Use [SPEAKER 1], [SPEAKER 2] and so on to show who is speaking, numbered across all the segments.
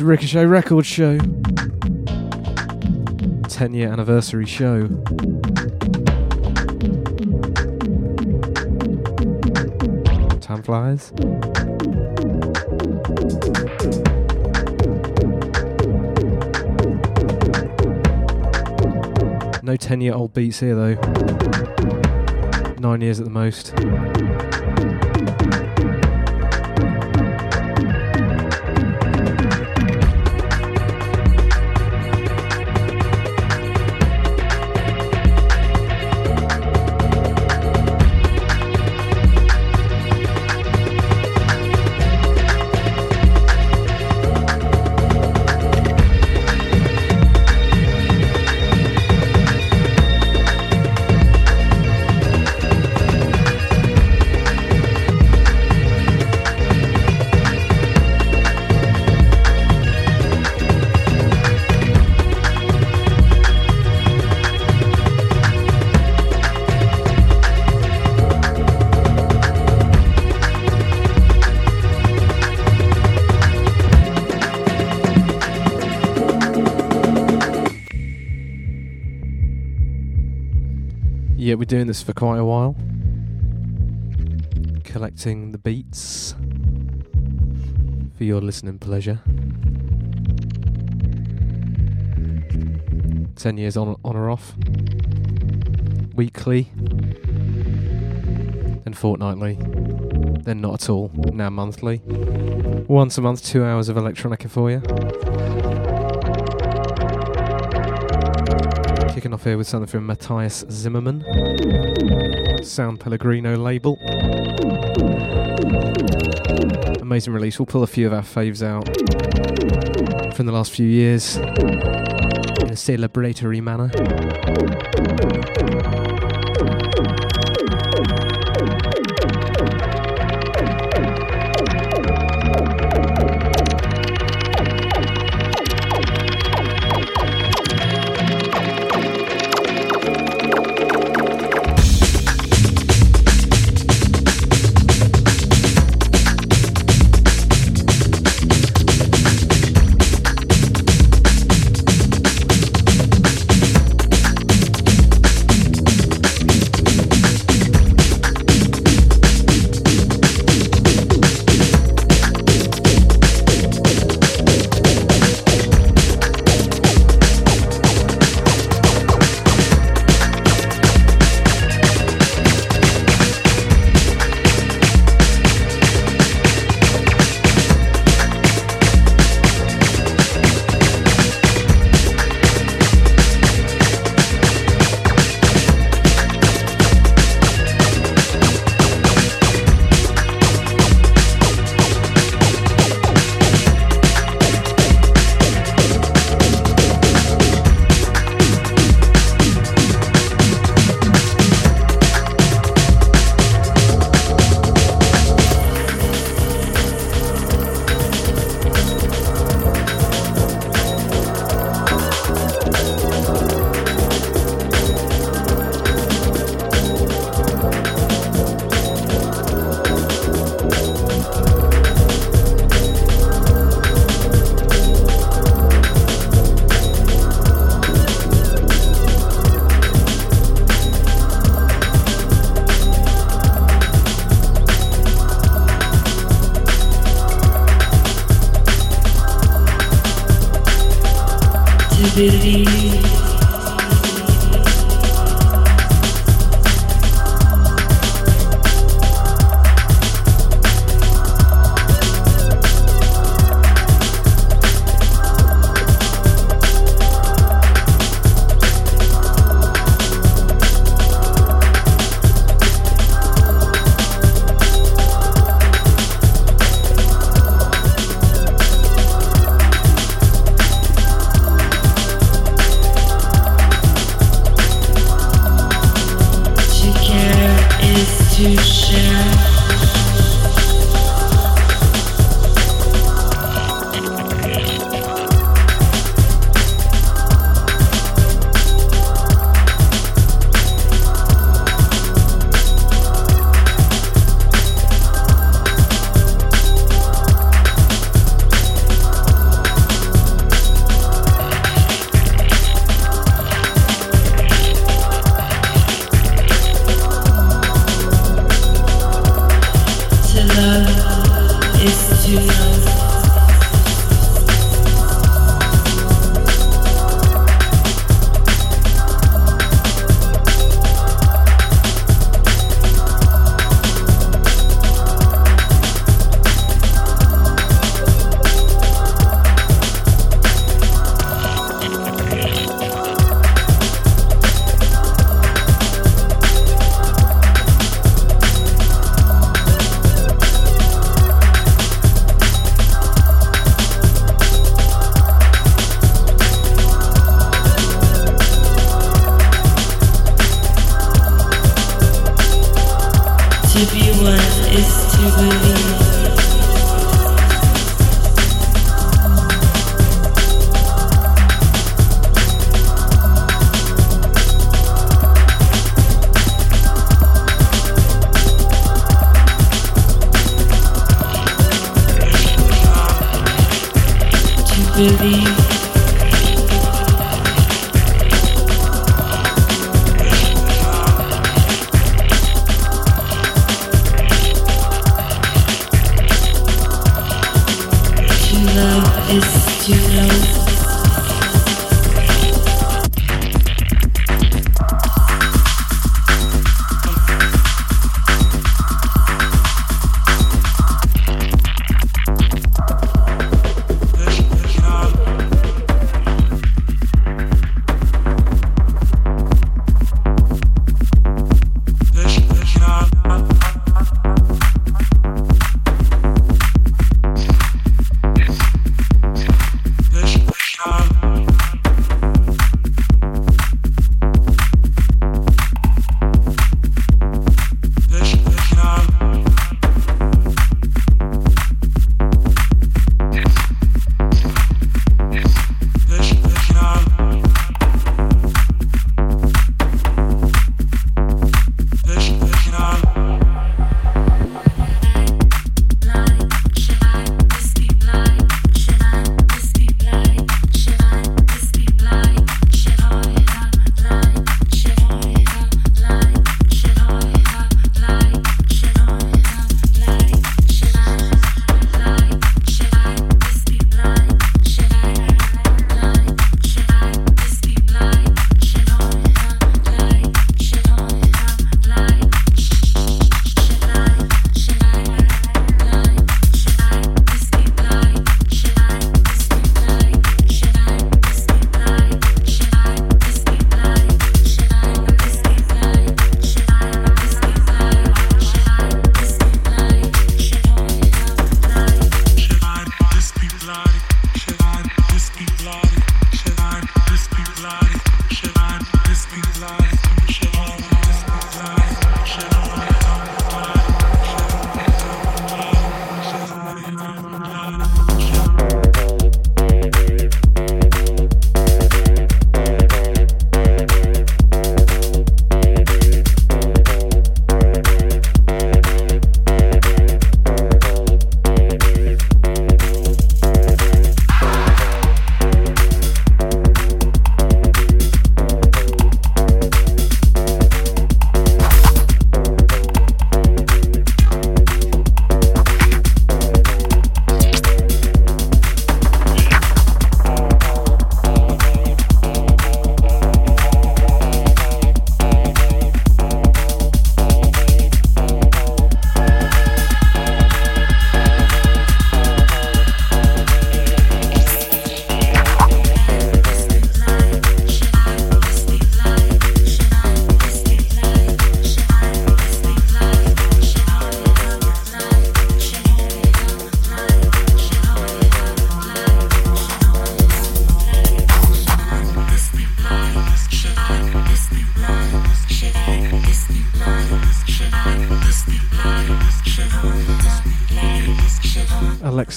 [SPEAKER 1] A Ricochet Record Show. 10 year anniversary show. Time flies. No 10 year old beats here though. Nine years at the most. Doing this for quite a while. Collecting the beats for your listening pleasure. 10 years on, on or off. Weekly. Then fortnightly. Then not at all. Now monthly. Once a month, two hours of electronica for you. Kicking off here with something from Matthias Zimmerman. Sound Pellegrino label. Amazing release. We'll pull a few of our faves out from the last few years in a celebratory manner.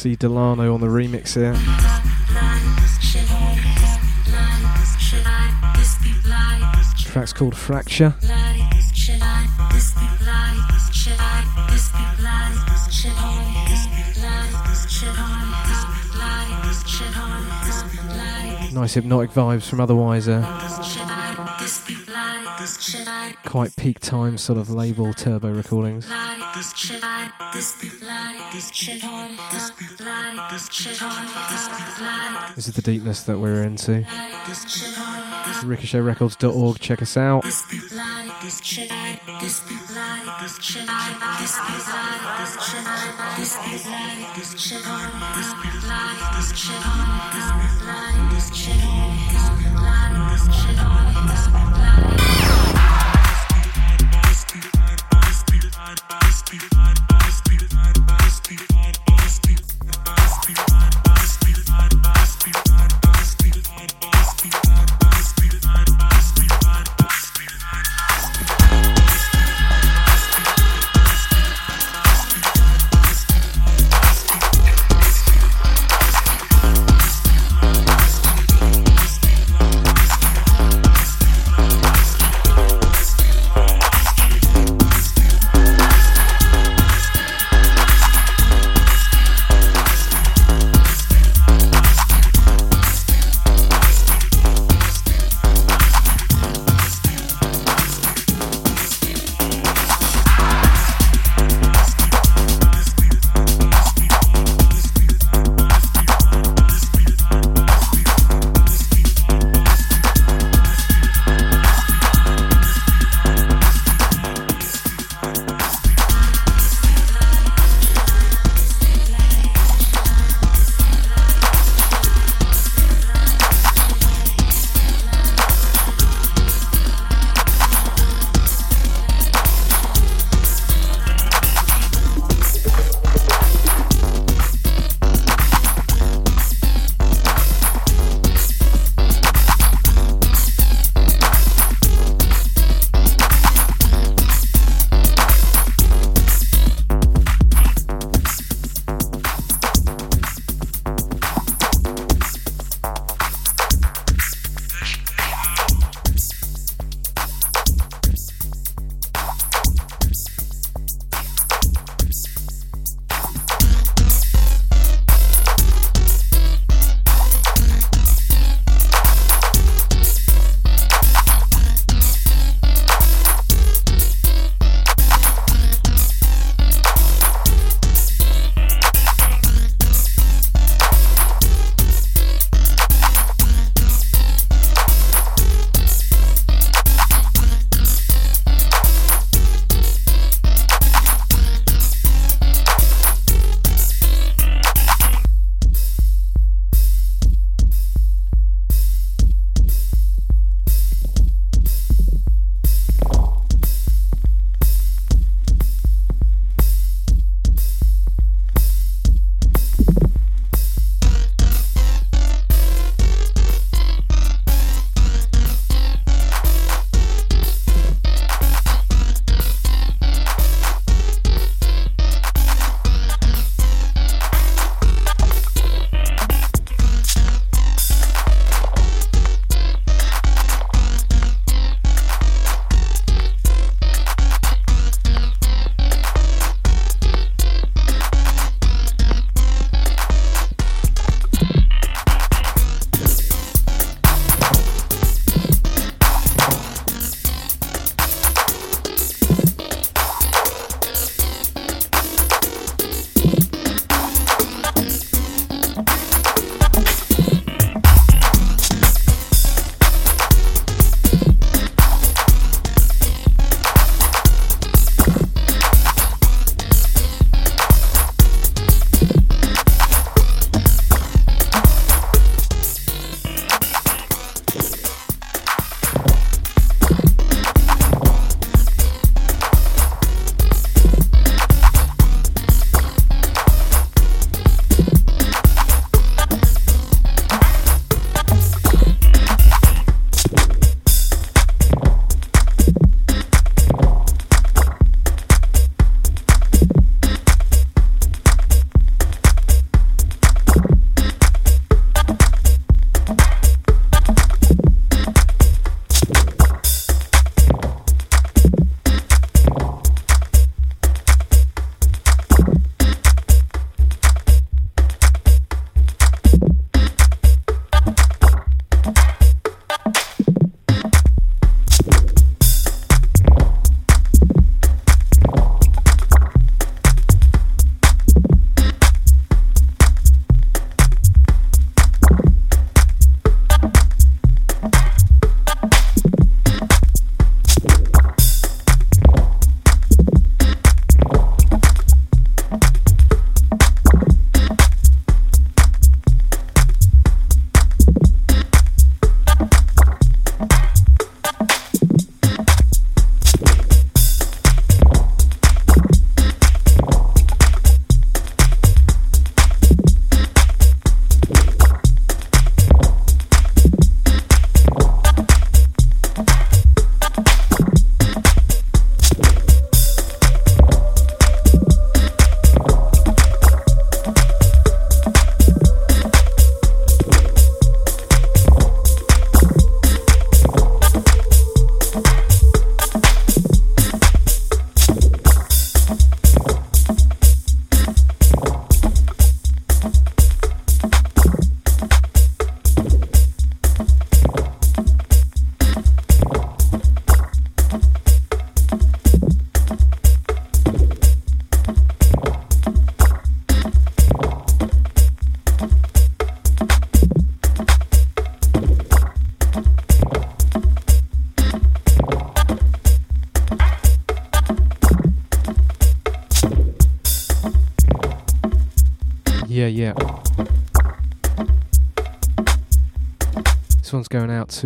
[SPEAKER 1] Delano on the remix here. Track's called Fracture. Nice hypnotic vibes from Otherwise. Uh, quite peak time sort of label turbo recordings. This is the deepness that we're into. RicochetRecords.org, check us out. Speed, speed, speed, speed,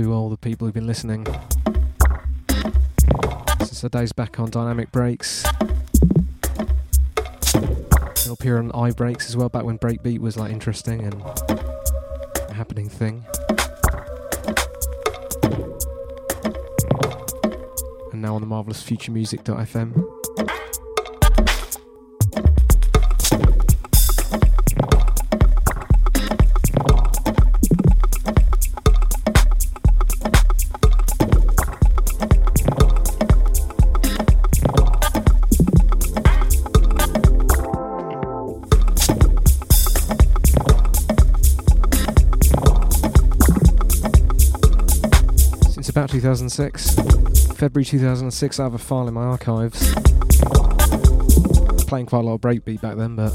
[SPEAKER 1] to all the people who've been listening since the days back on Dynamic Breaks. It'll appear on breaks as well, back when breakbeat was like interesting and a happening thing. And now on the marvelous futuremusic.fm. 2006. February 2006, I have a file in my archives. Playing quite a lot of breakbeat back then, but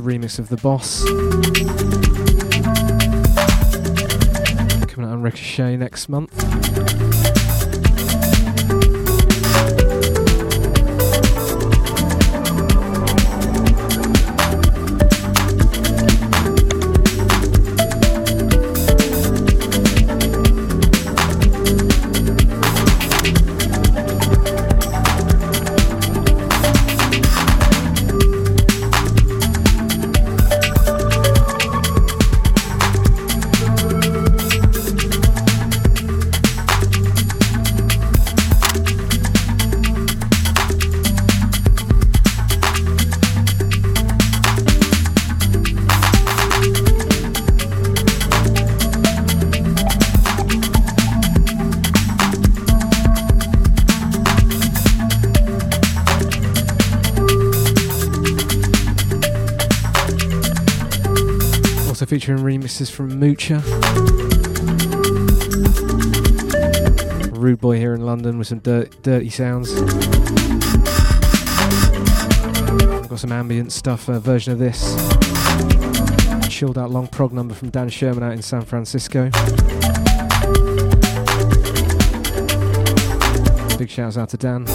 [SPEAKER 1] a remix of The Boss. Coming out on Ricochet next month. Featuring is from Mucha. Rude Boy here in London with some dirt, dirty sounds. I've got some ambient stuff, a version of this. Chilled out long prog number from Dan Sherman out in San Francisco. Big shouts out to Dan.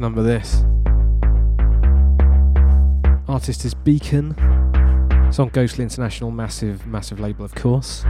[SPEAKER 2] Number, this. Artist is Beacon. It's on Ghostly International, massive, massive label, of course.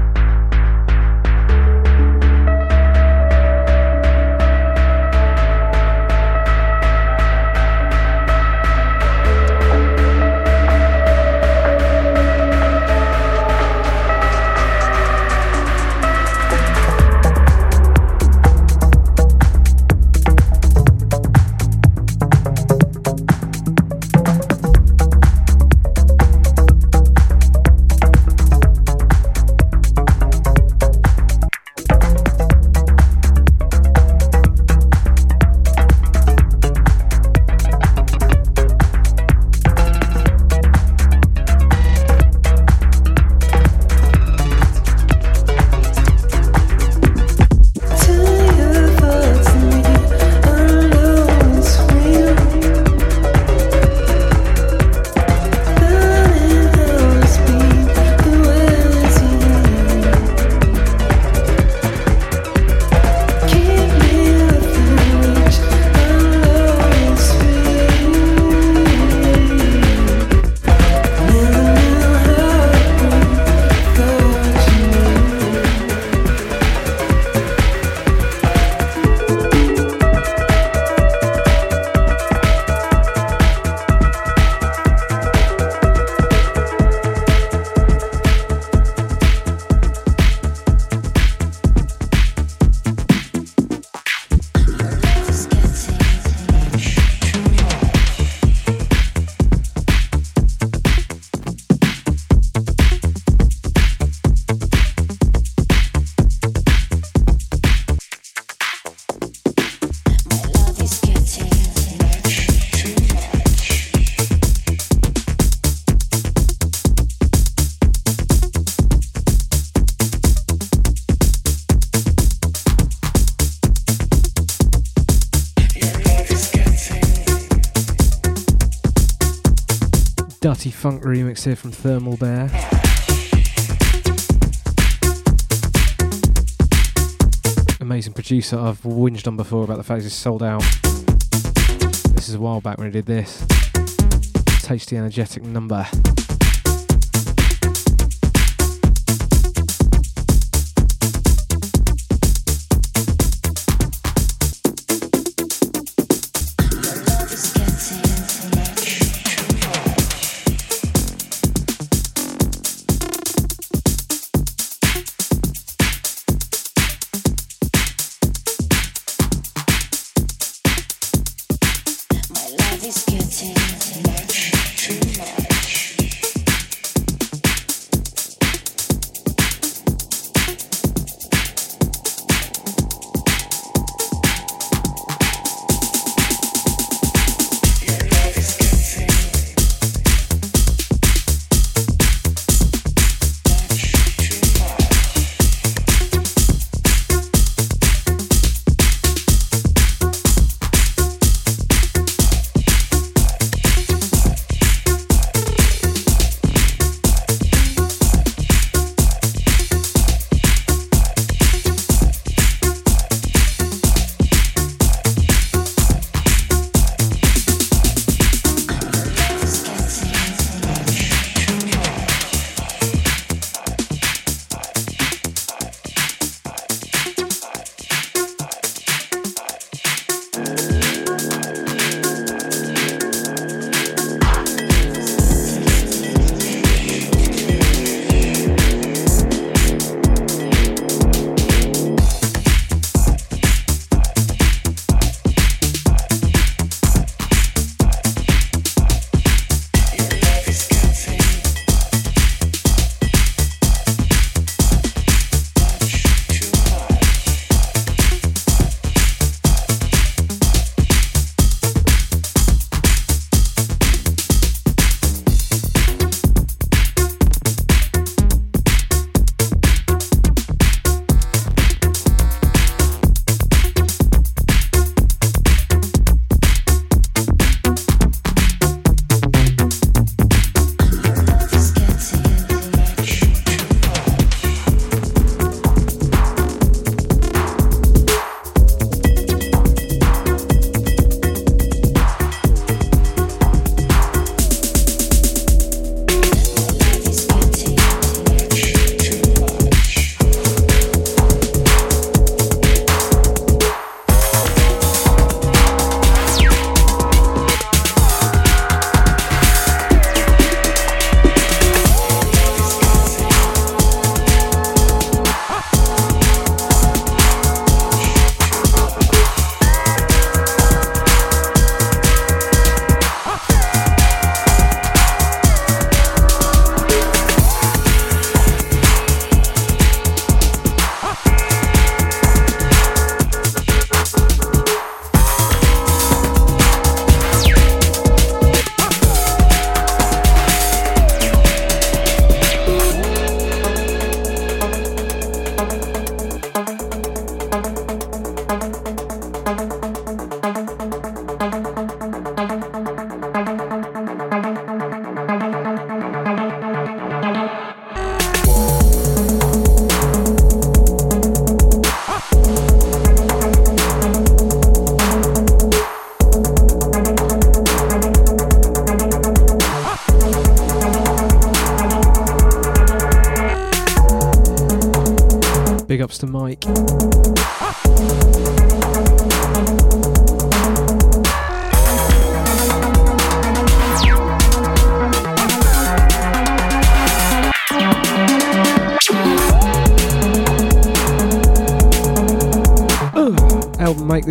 [SPEAKER 2] Here from Thermal Bear. Amazing producer I've whinged on before about the fact he's sold out. This is a while back when I did this. Tasty, energetic number.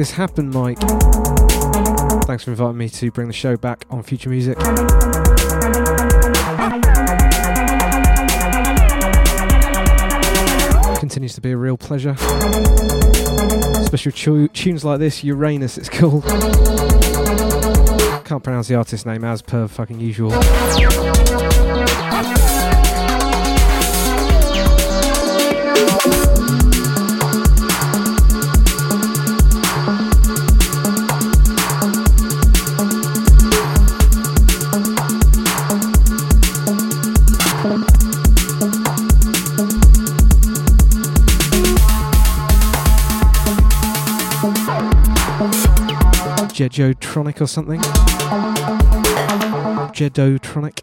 [SPEAKER 1] This happen, Mike. Thanks for inviting me to bring the show back on Future Music. Continues to be a real pleasure. Especially tunes like this, Uranus, it's called. Can't pronounce the artist name as per fucking usual. Jedotronic or something. Jedotronic.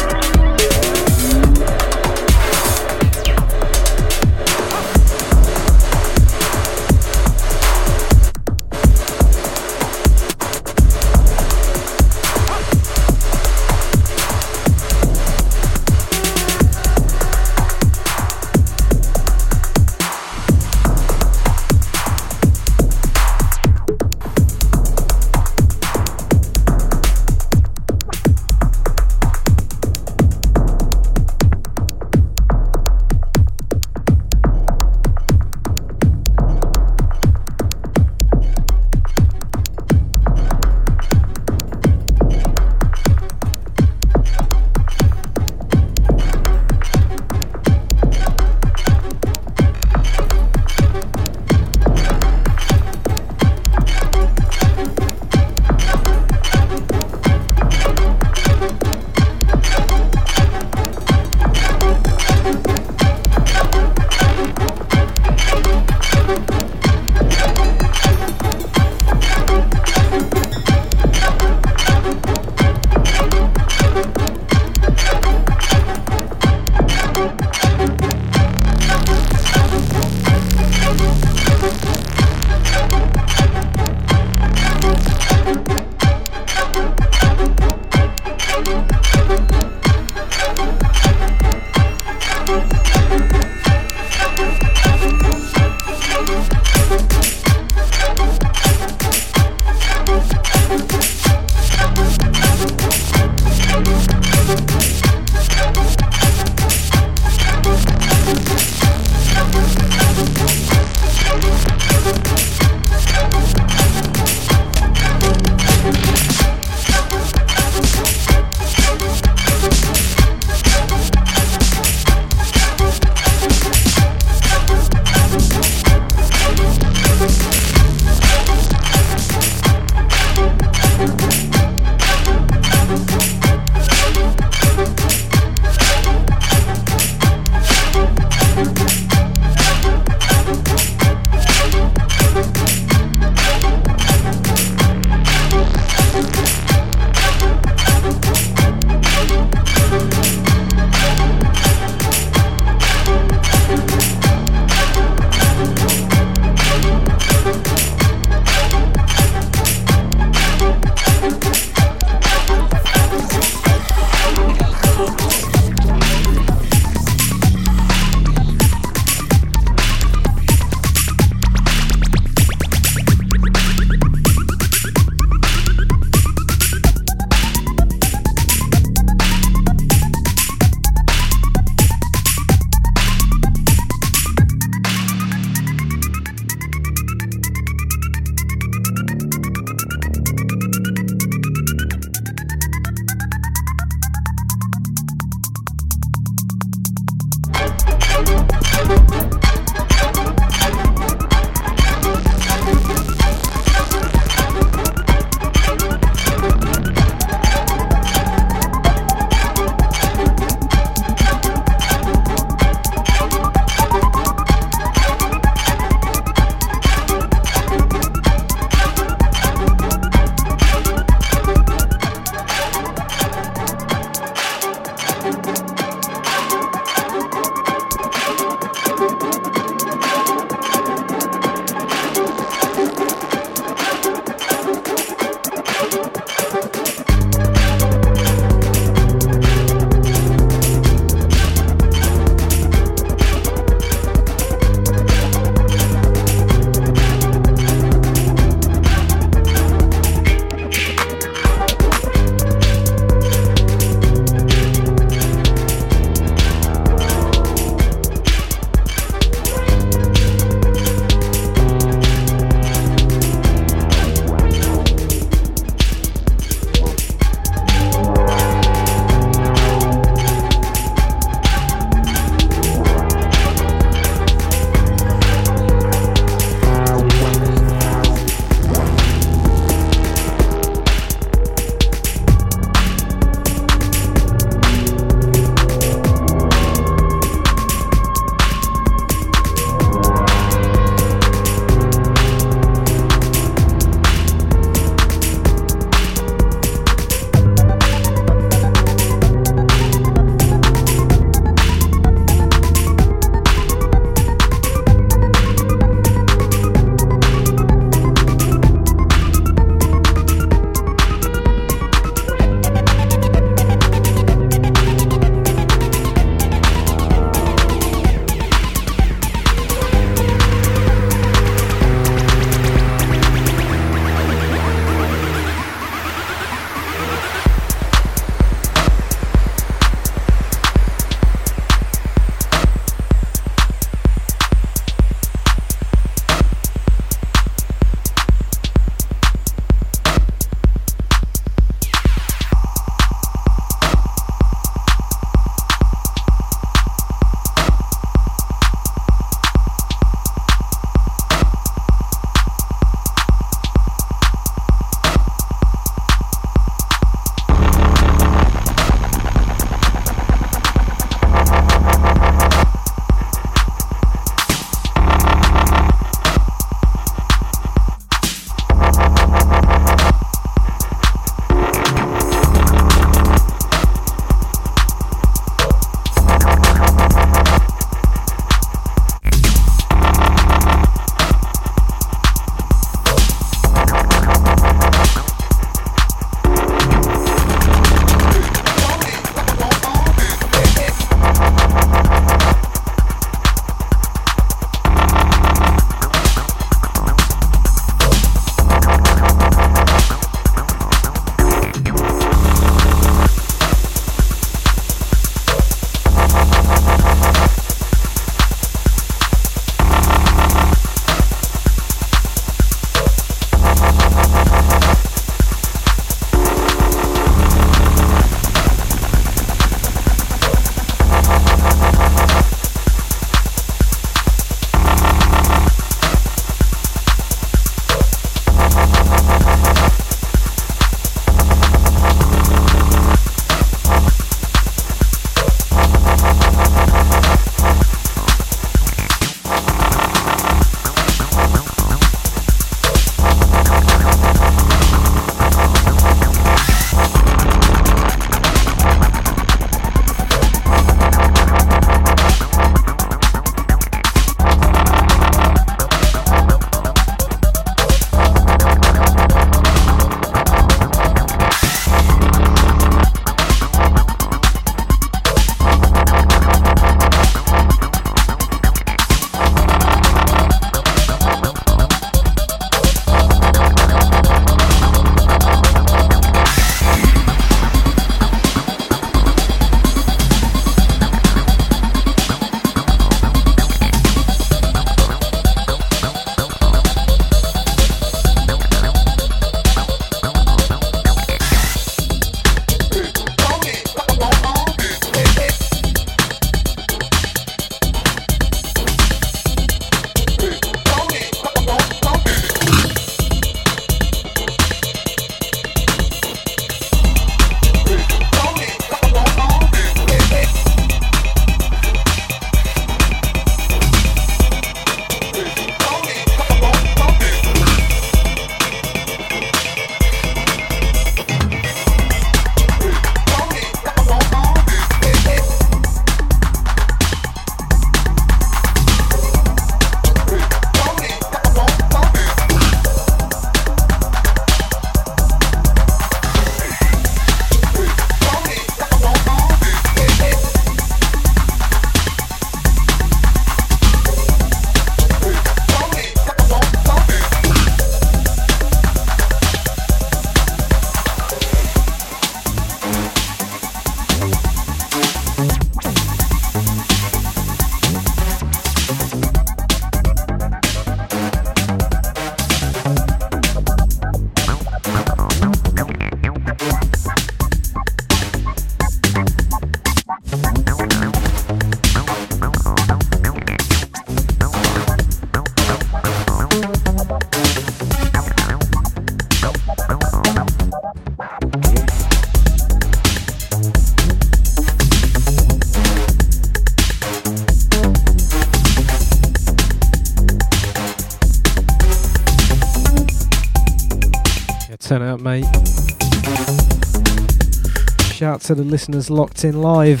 [SPEAKER 1] To the listeners locked in live.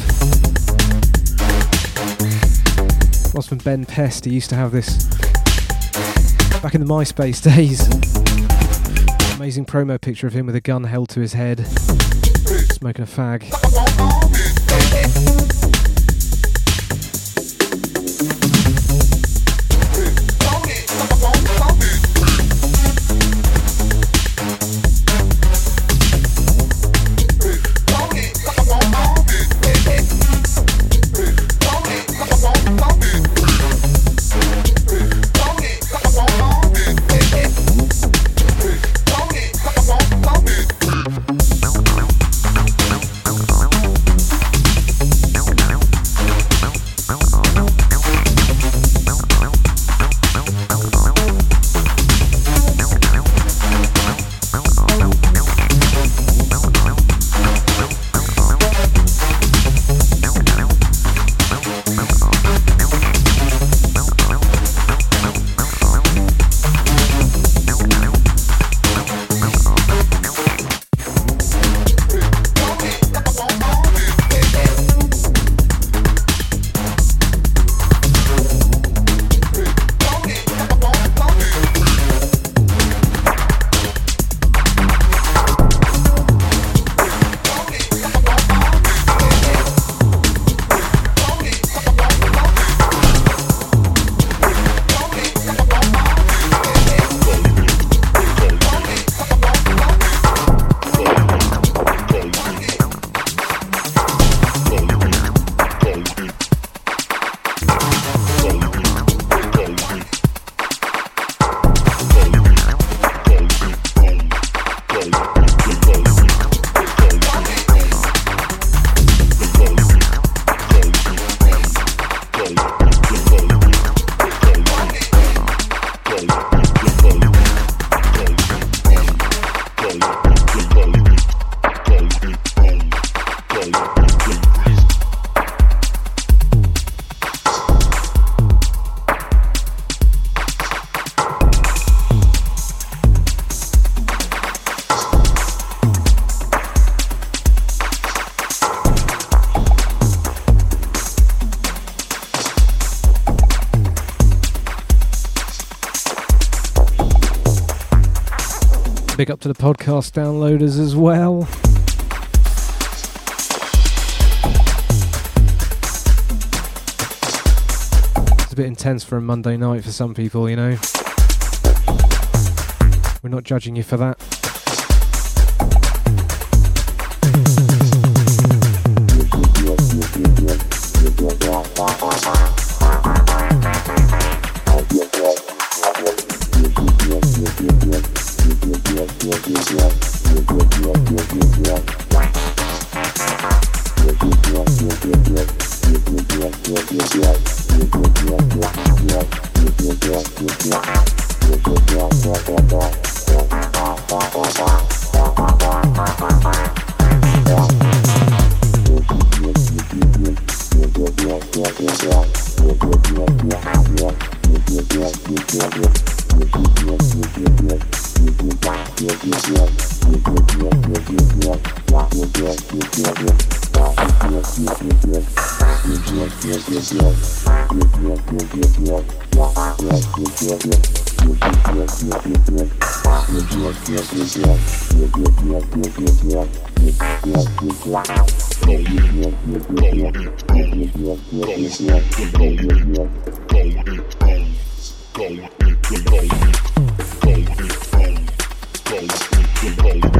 [SPEAKER 1] Was from Ben Pest. He used to have this back in the MySpace days. Amazing promo picture of him with a gun held to his head, smoking a fag. Big up to the podcast downloaders as well. It's a bit intense for a Monday night for some people, you know. We're not judging you for that. bold, the bold.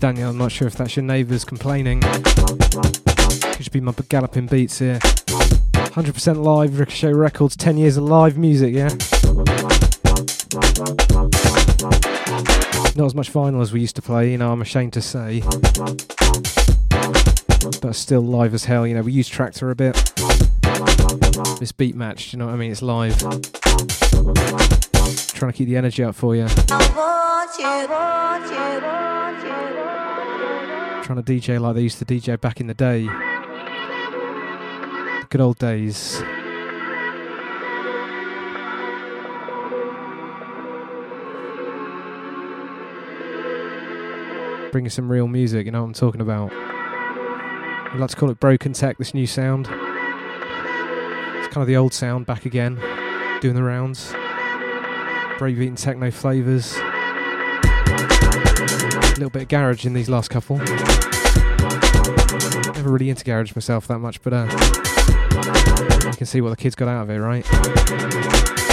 [SPEAKER 1] Daniel. I'm not sure if that's your neighbours complaining. Could just be my galloping beats here. 100% live, Ricochet Records, 10 years of live music, yeah? Not as much vinyl as we used to play, you know, I'm ashamed to say. But still live as hell, you know, we use Traktor a bit. This beat match, you know what I mean? It's live. Trying to keep the energy up for you. Trying to DJ like they used to DJ back in the day. The good old days. Bringing some real music, you know what I'm talking about. I'd like to call it Broken Tech, this new sound. It's kind of the old sound back again, doing the rounds. Breakbeat techno flavours. Little bit of garage in these last couple. Never really into garage myself that much, but uh, you can see what the kids got out of it, right?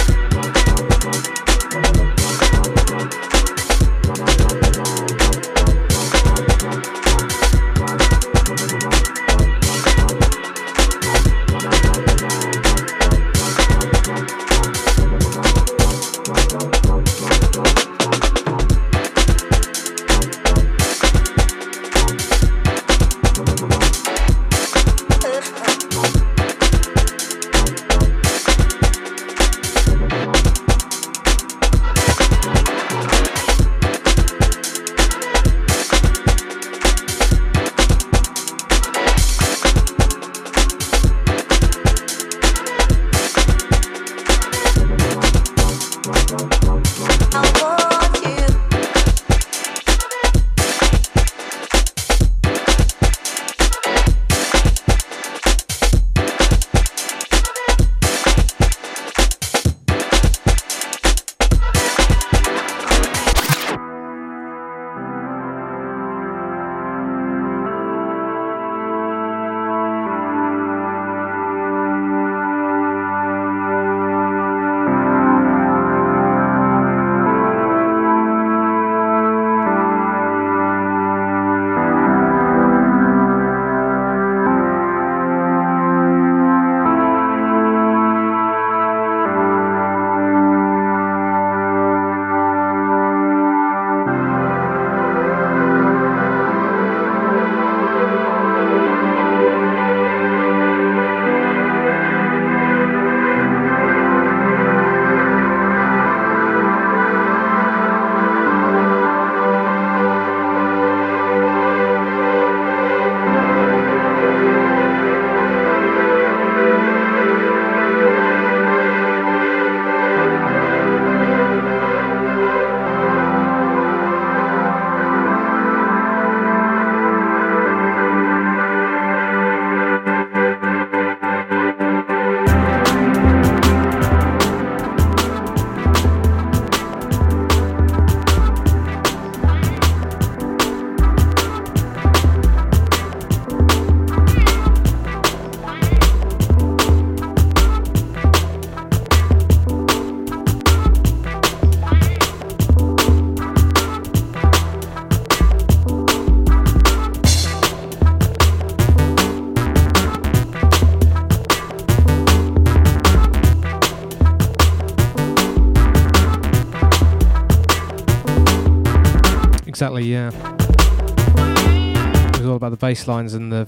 [SPEAKER 1] Bass lines and the.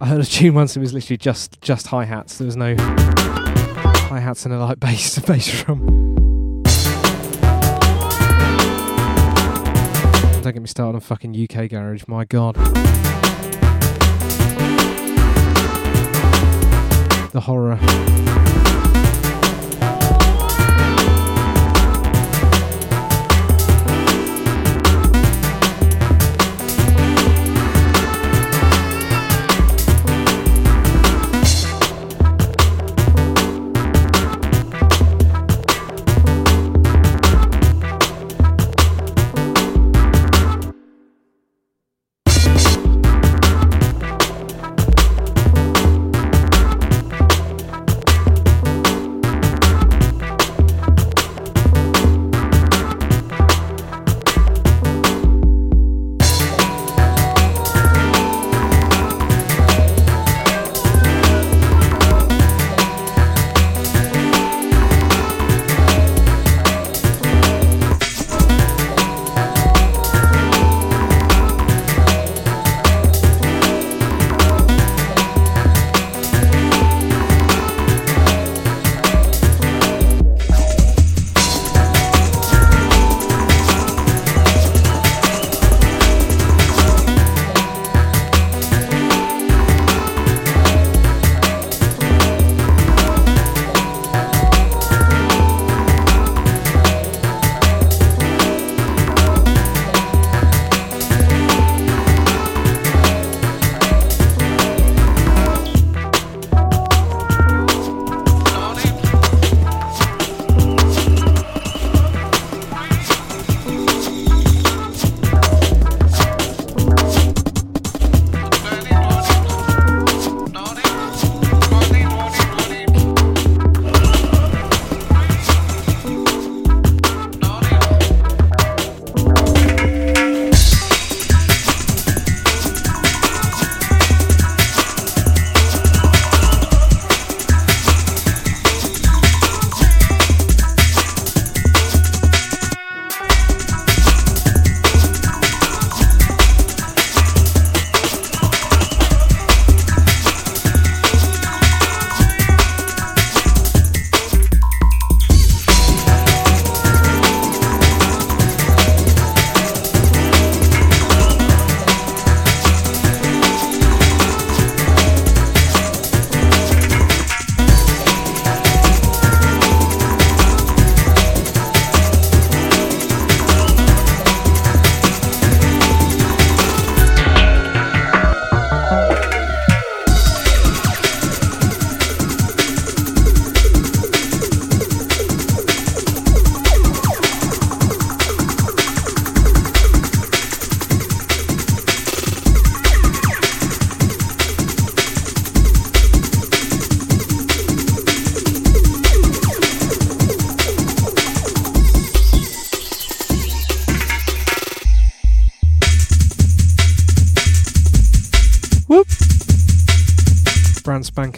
[SPEAKER 1] I heard a tune once. It was literally just just hi hats. There was no hi hats and a light bass bass drum. Don't get me started on fucking UK garage. My god. The horror.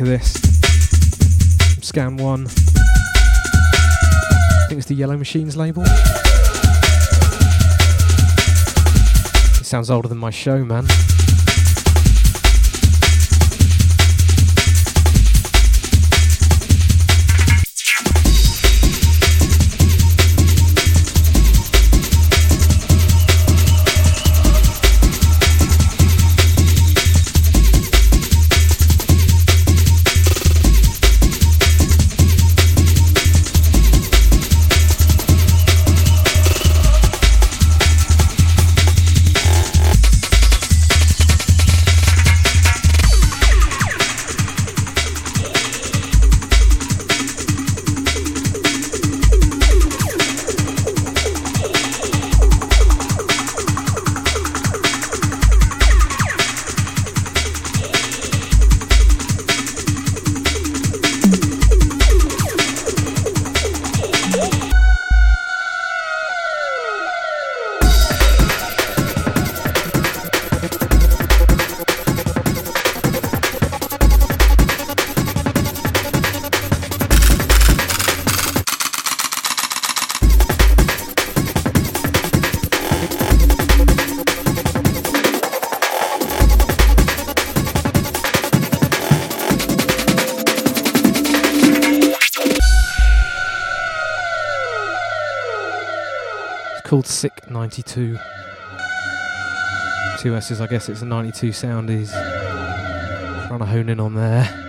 [SPEAKER 1] Of this. Scan 1. I think it's the Yellow Machines label. It sounds older than my show, man. 92. Two S's, I guess it's a 92 sound. He's trying to hone in on there.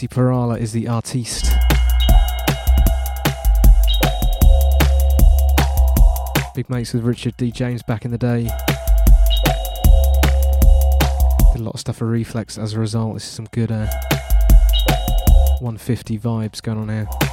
[SPEAKER 1] Is the artiste. Big mates with Richard D. James back in the day. Did a lot of stuff for Rephlex as a result. This is some good uh, 150 vibes going on here.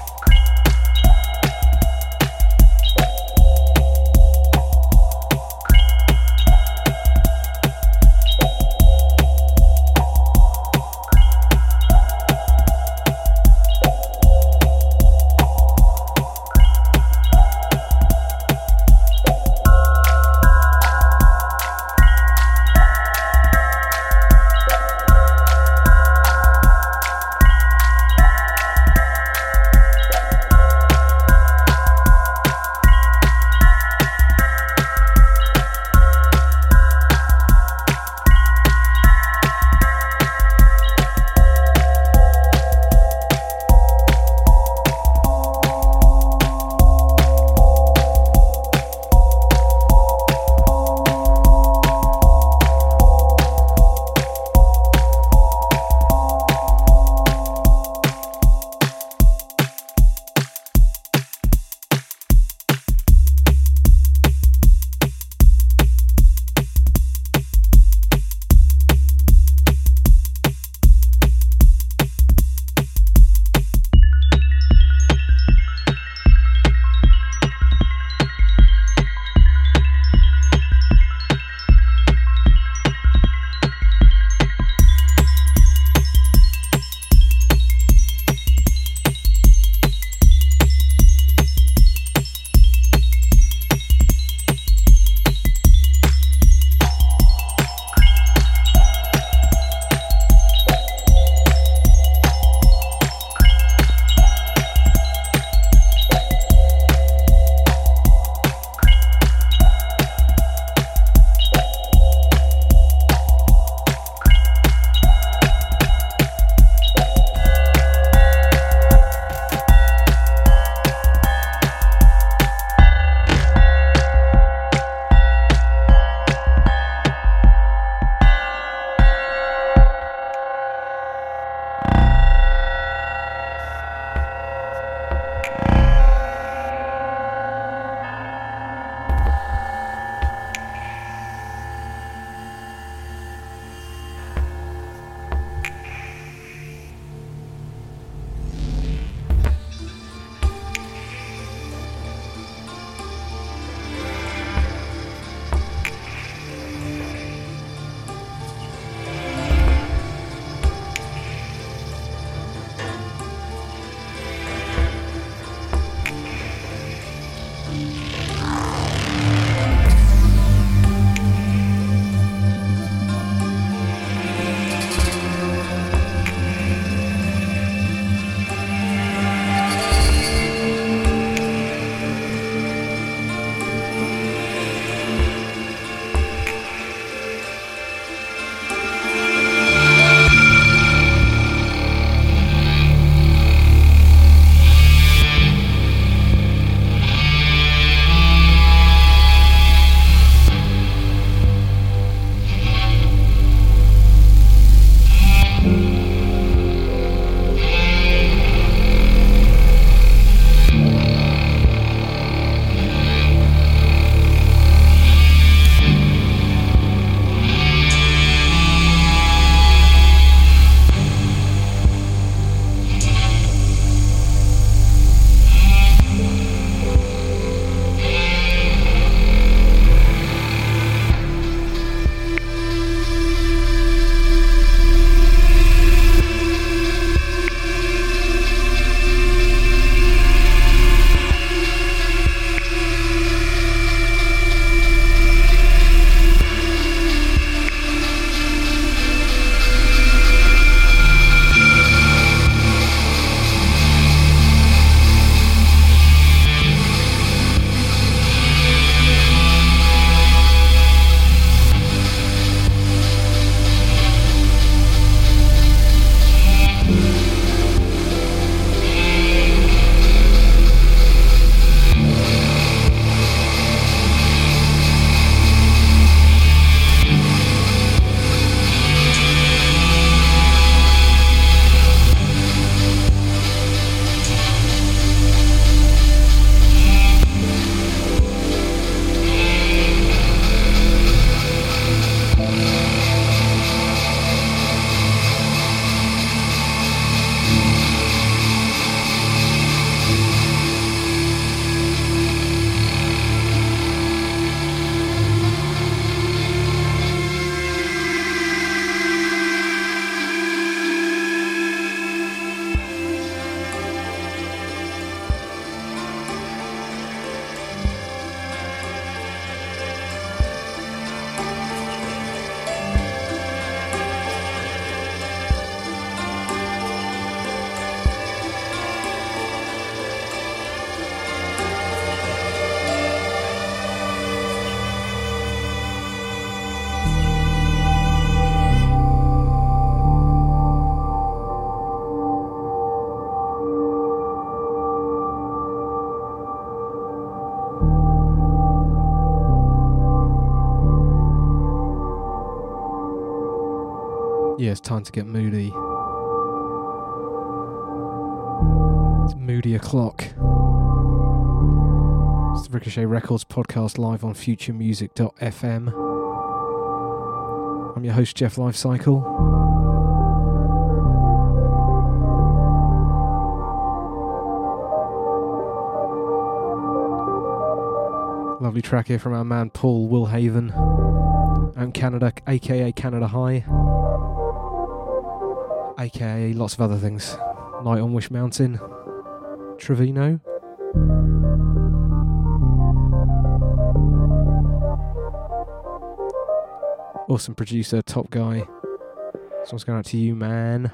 [SPEAKER 1] It's time to get moody. It's moody o'clock. It's the Ricochet Records podcast live on futuremusic.fm. I'm your host, Jeff Lifecycle. Lovely track here from our man Paul Wilhaven and Canada, aka Canada High aka lots of other things. Night on Wish Mountain, Trevino. Awesome producer, top guy. This one's going out to you, man.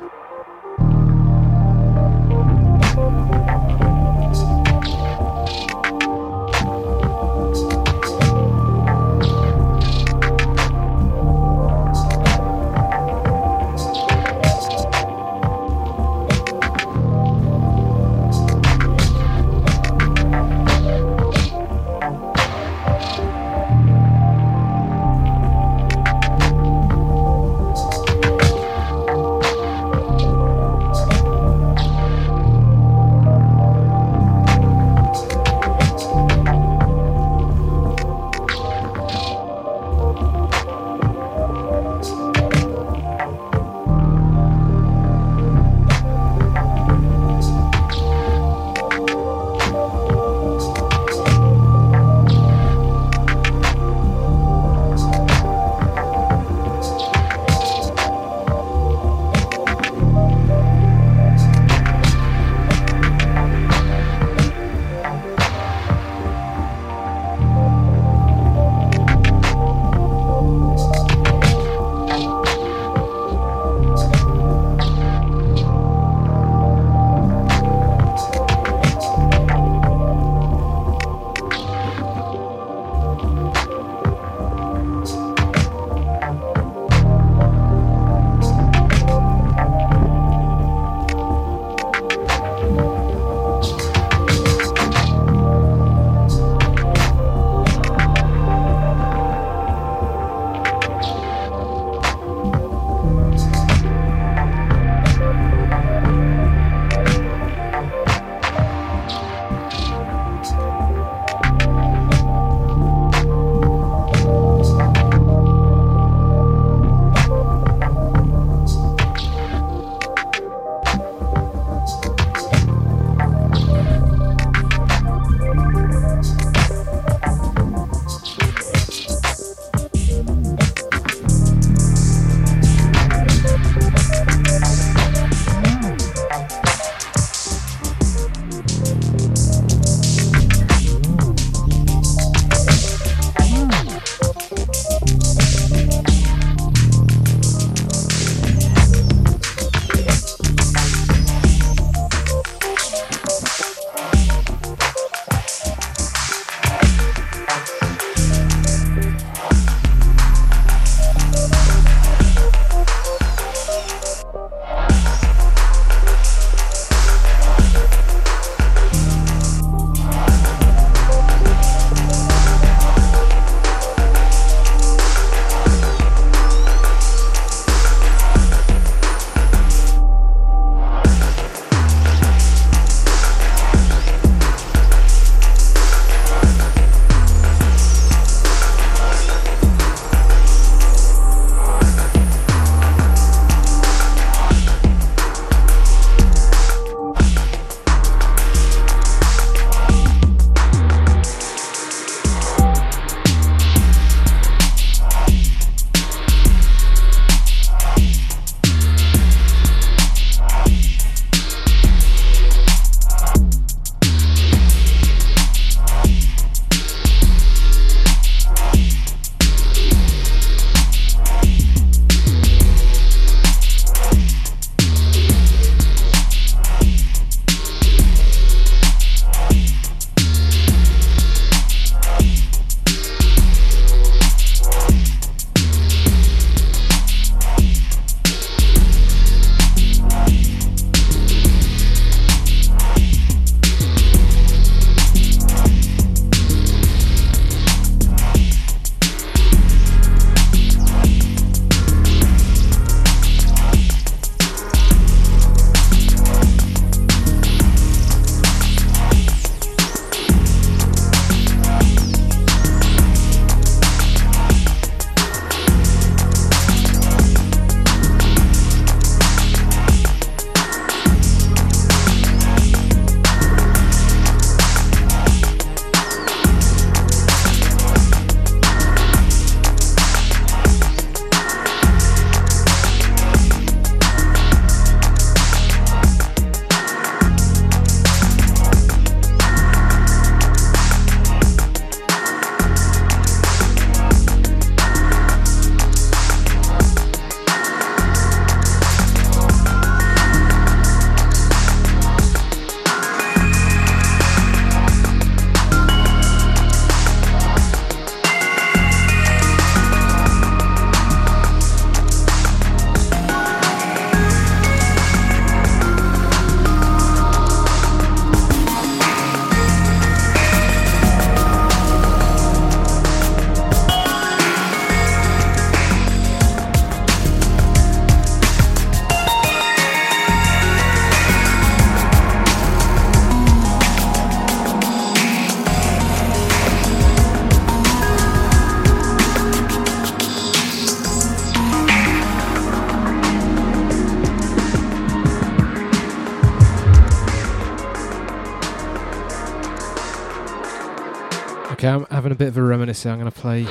[SPEAKER 1] Reminisce. I'm going to play.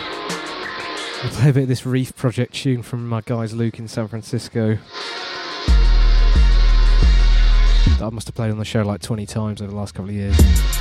[SPEAKER 1] I'll play a bit of this Reef Project tune from my guys Luke in San Francisco. That I must have played on the show like 20 times over the last couple of years.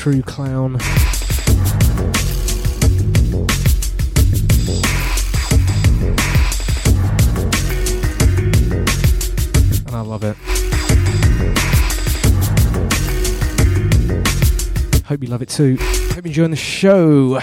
[SPEAKER 1] True Clown. And I love it. Hope you love it too. Hope you're enjoying the show.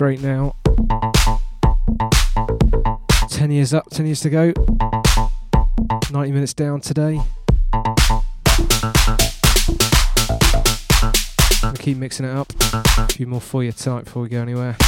[SPEAKER 1] Straight now. 10 years up, 10 years to go. 90 minutes down today. I'll keep mixing it up. A few more for you tonight before we go anywhere.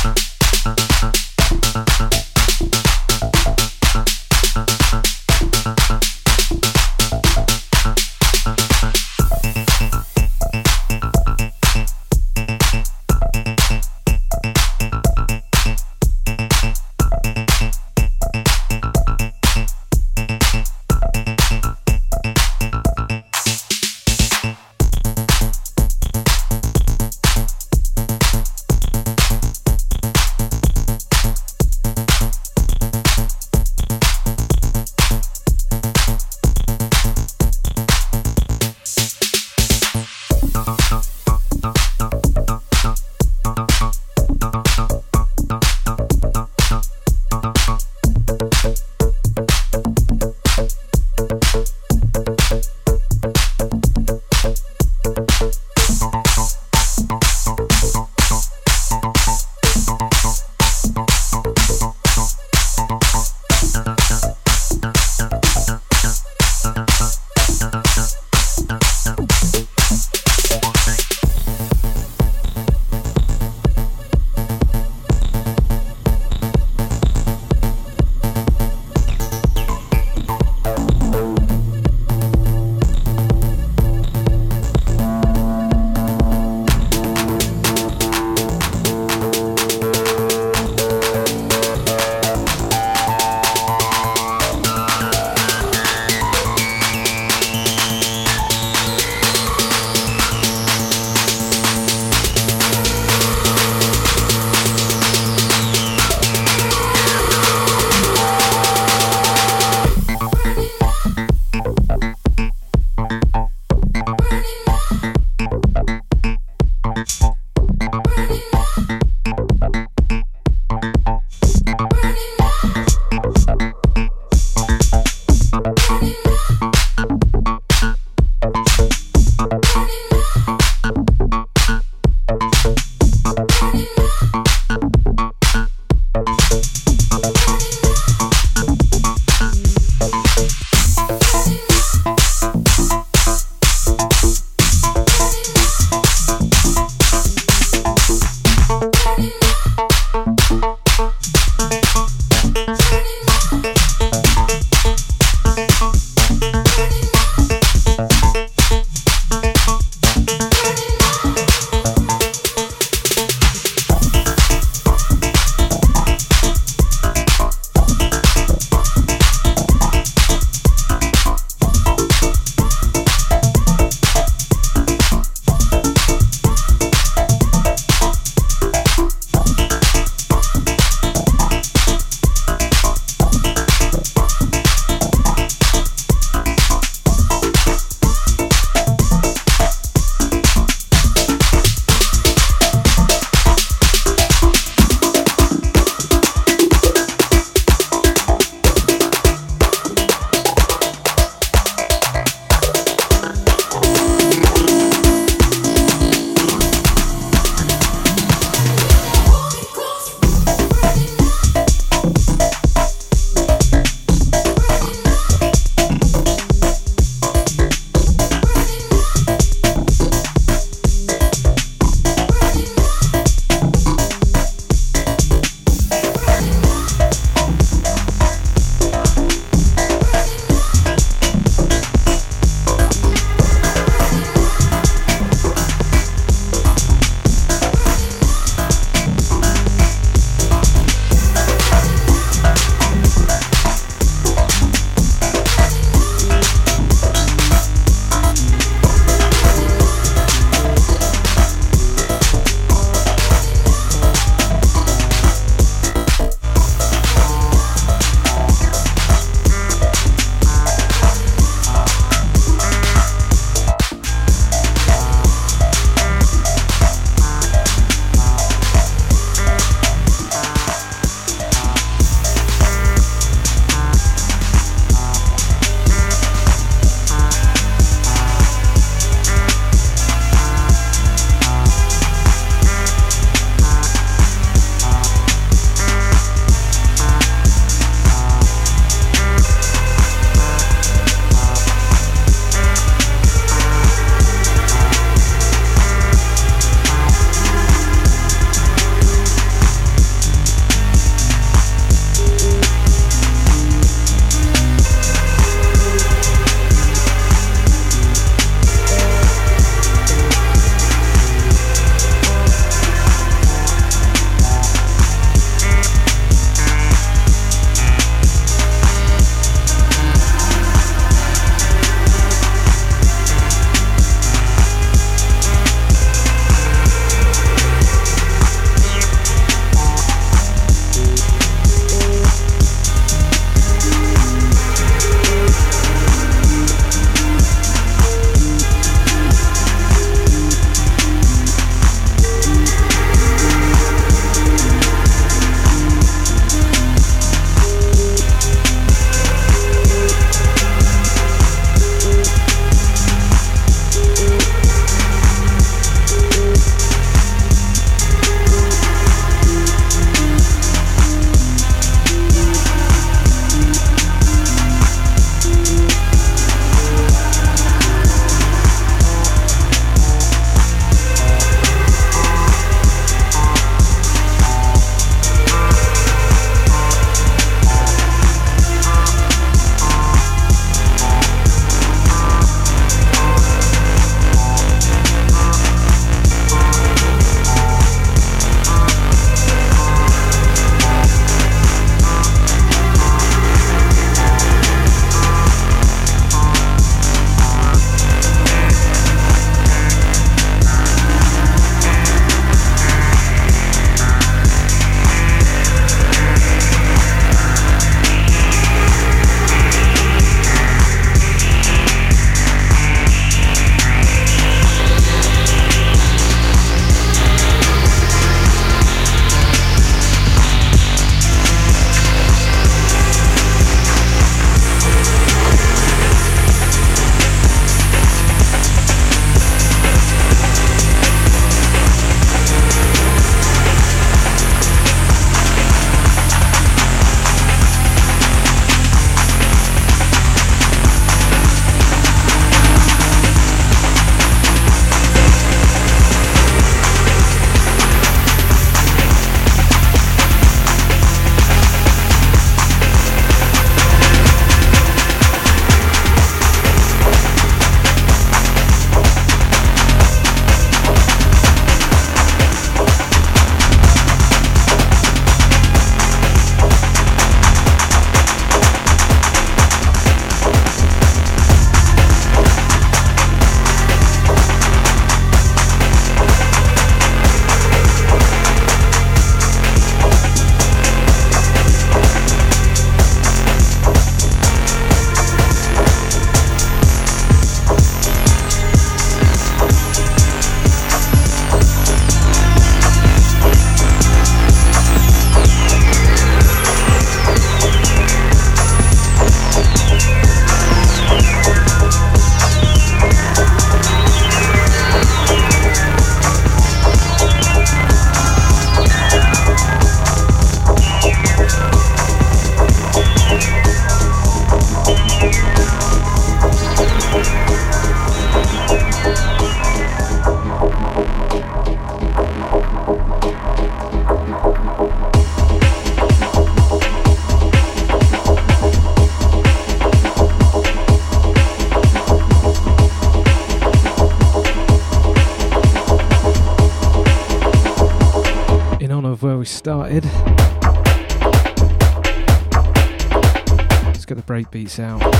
[SPEAKER 1] Beats out.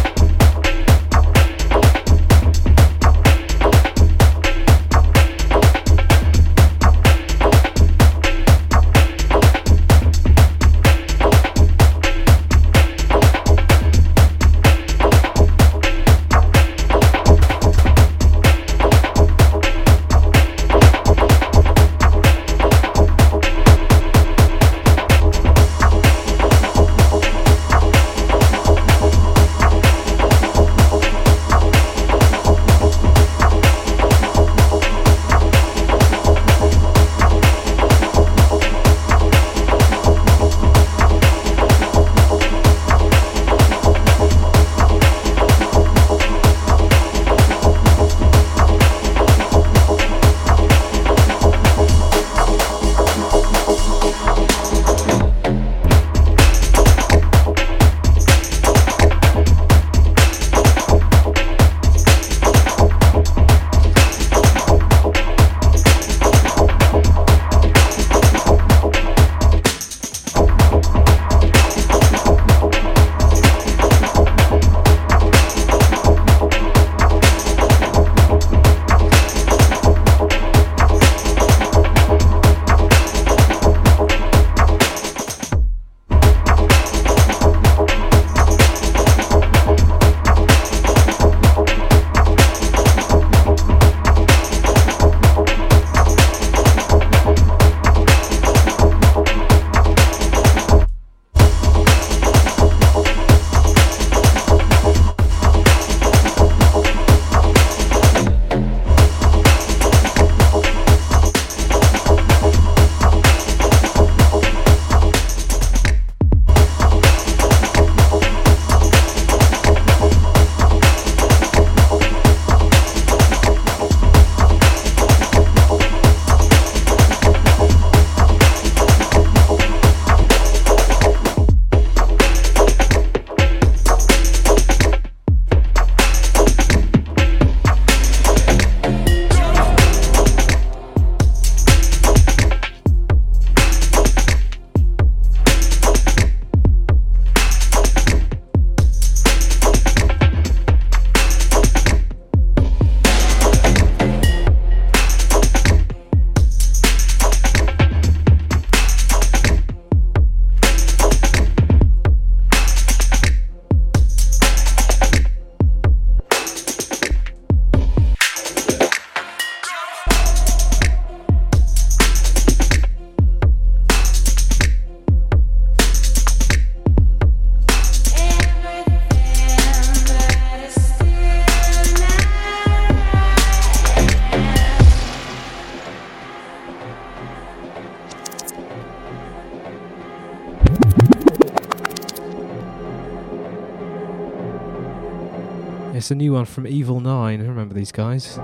[SPEAKER 1] A new one from Evil Nine. I remember these guys.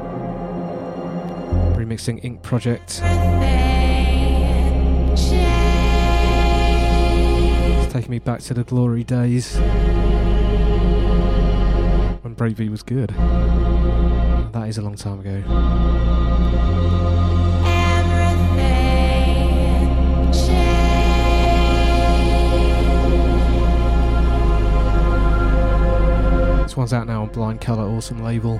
[SPEAKER 1] Remixing Ink Project. It's taking me back to the glory days when Breakbeat was good. That is a long time ago. One's out now on Blind Colour, awesome label.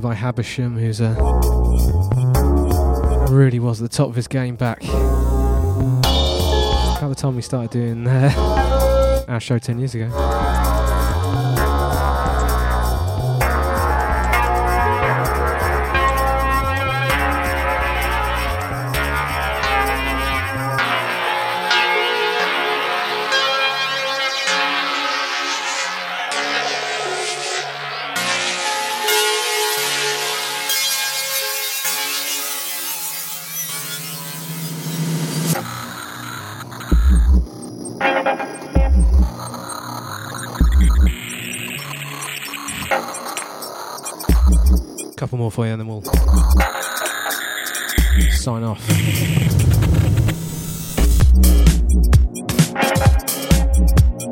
[SPEAKER 1] By Habersham, who's uh, really was at the top of his game back. About the time we started doing uh, our show 10 years ago. For you and then we'll sign off.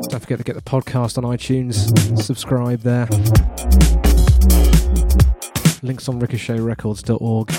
[SPEAKER 1] Don't forget to get the podcast on iTunes, subscribe there. Links on ricochetrecords.org.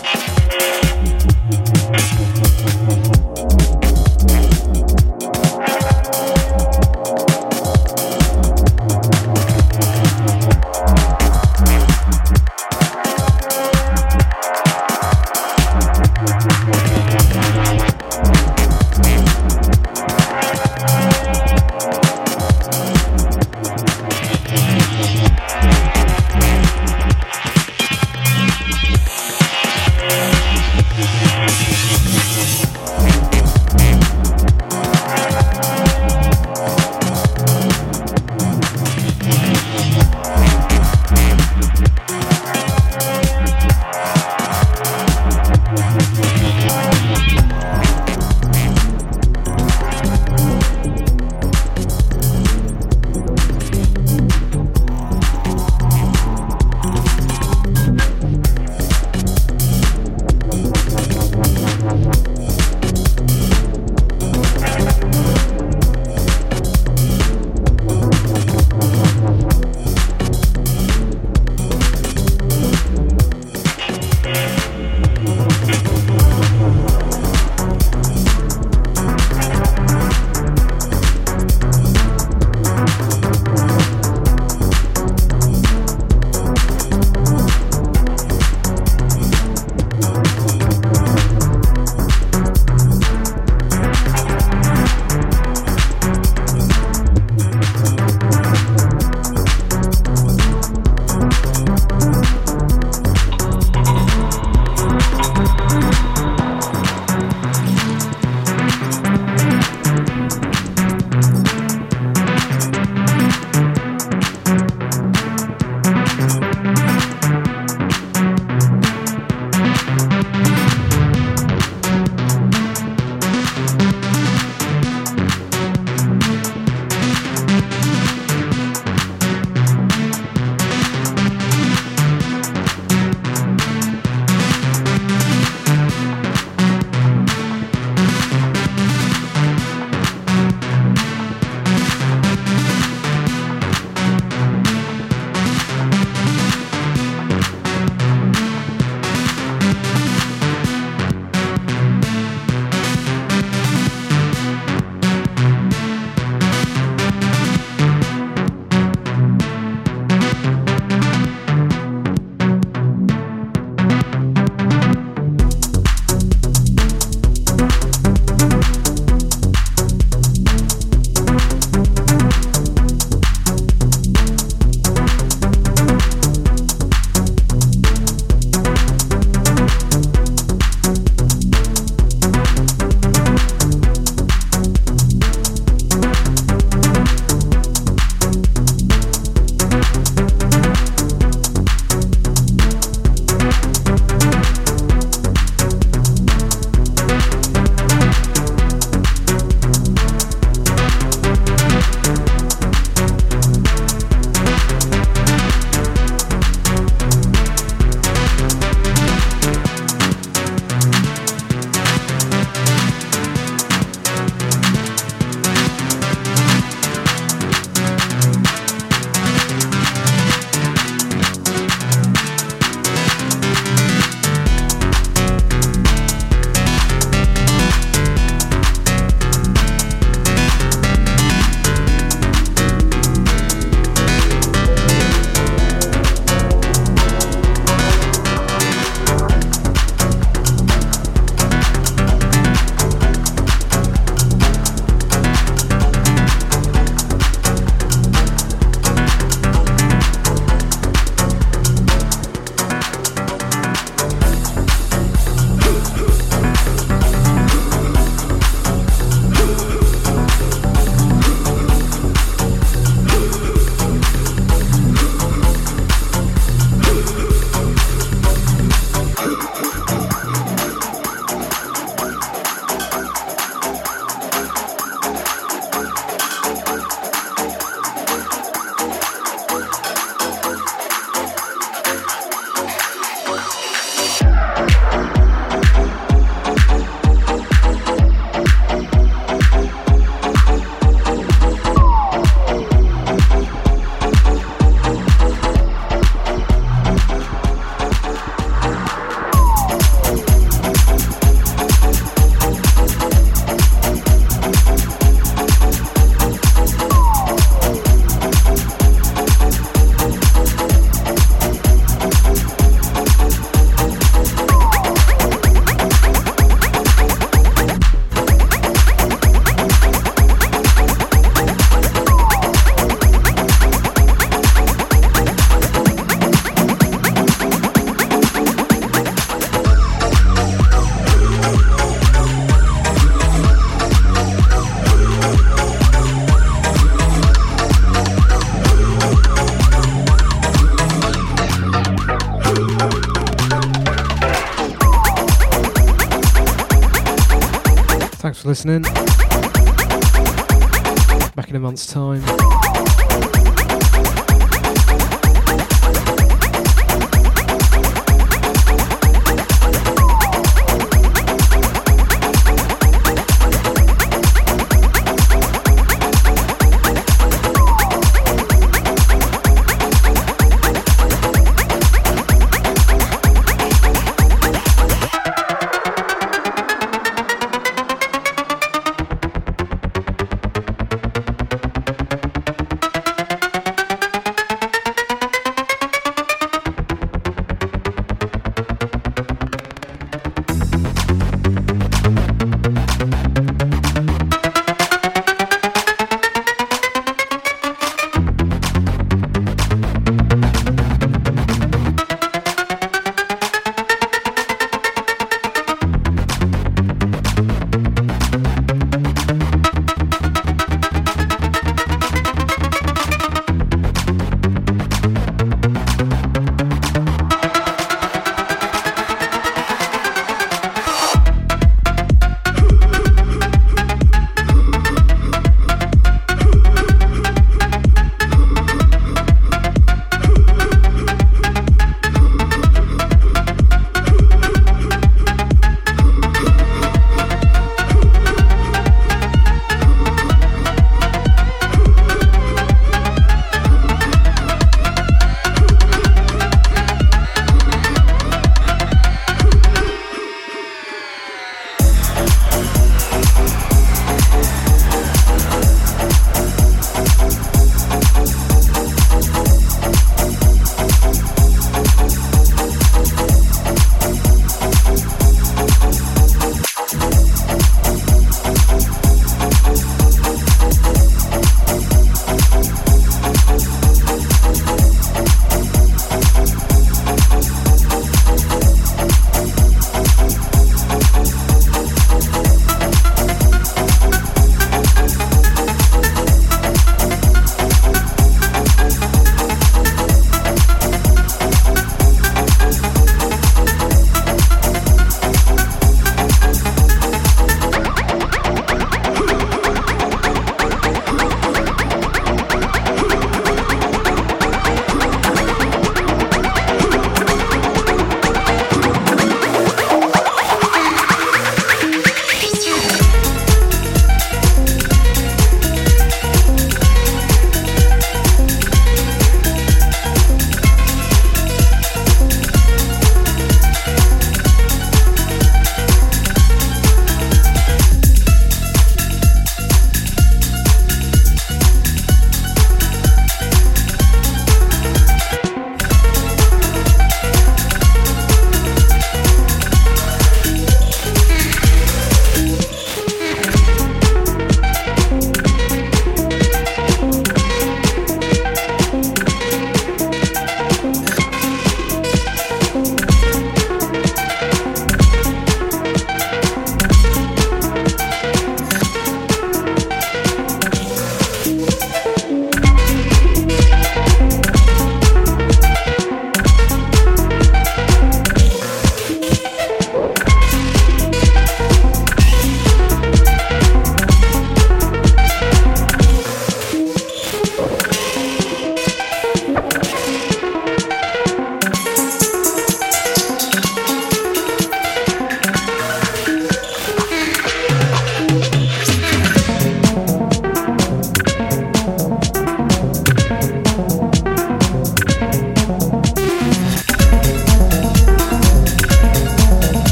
[SPEAKER 1] listening.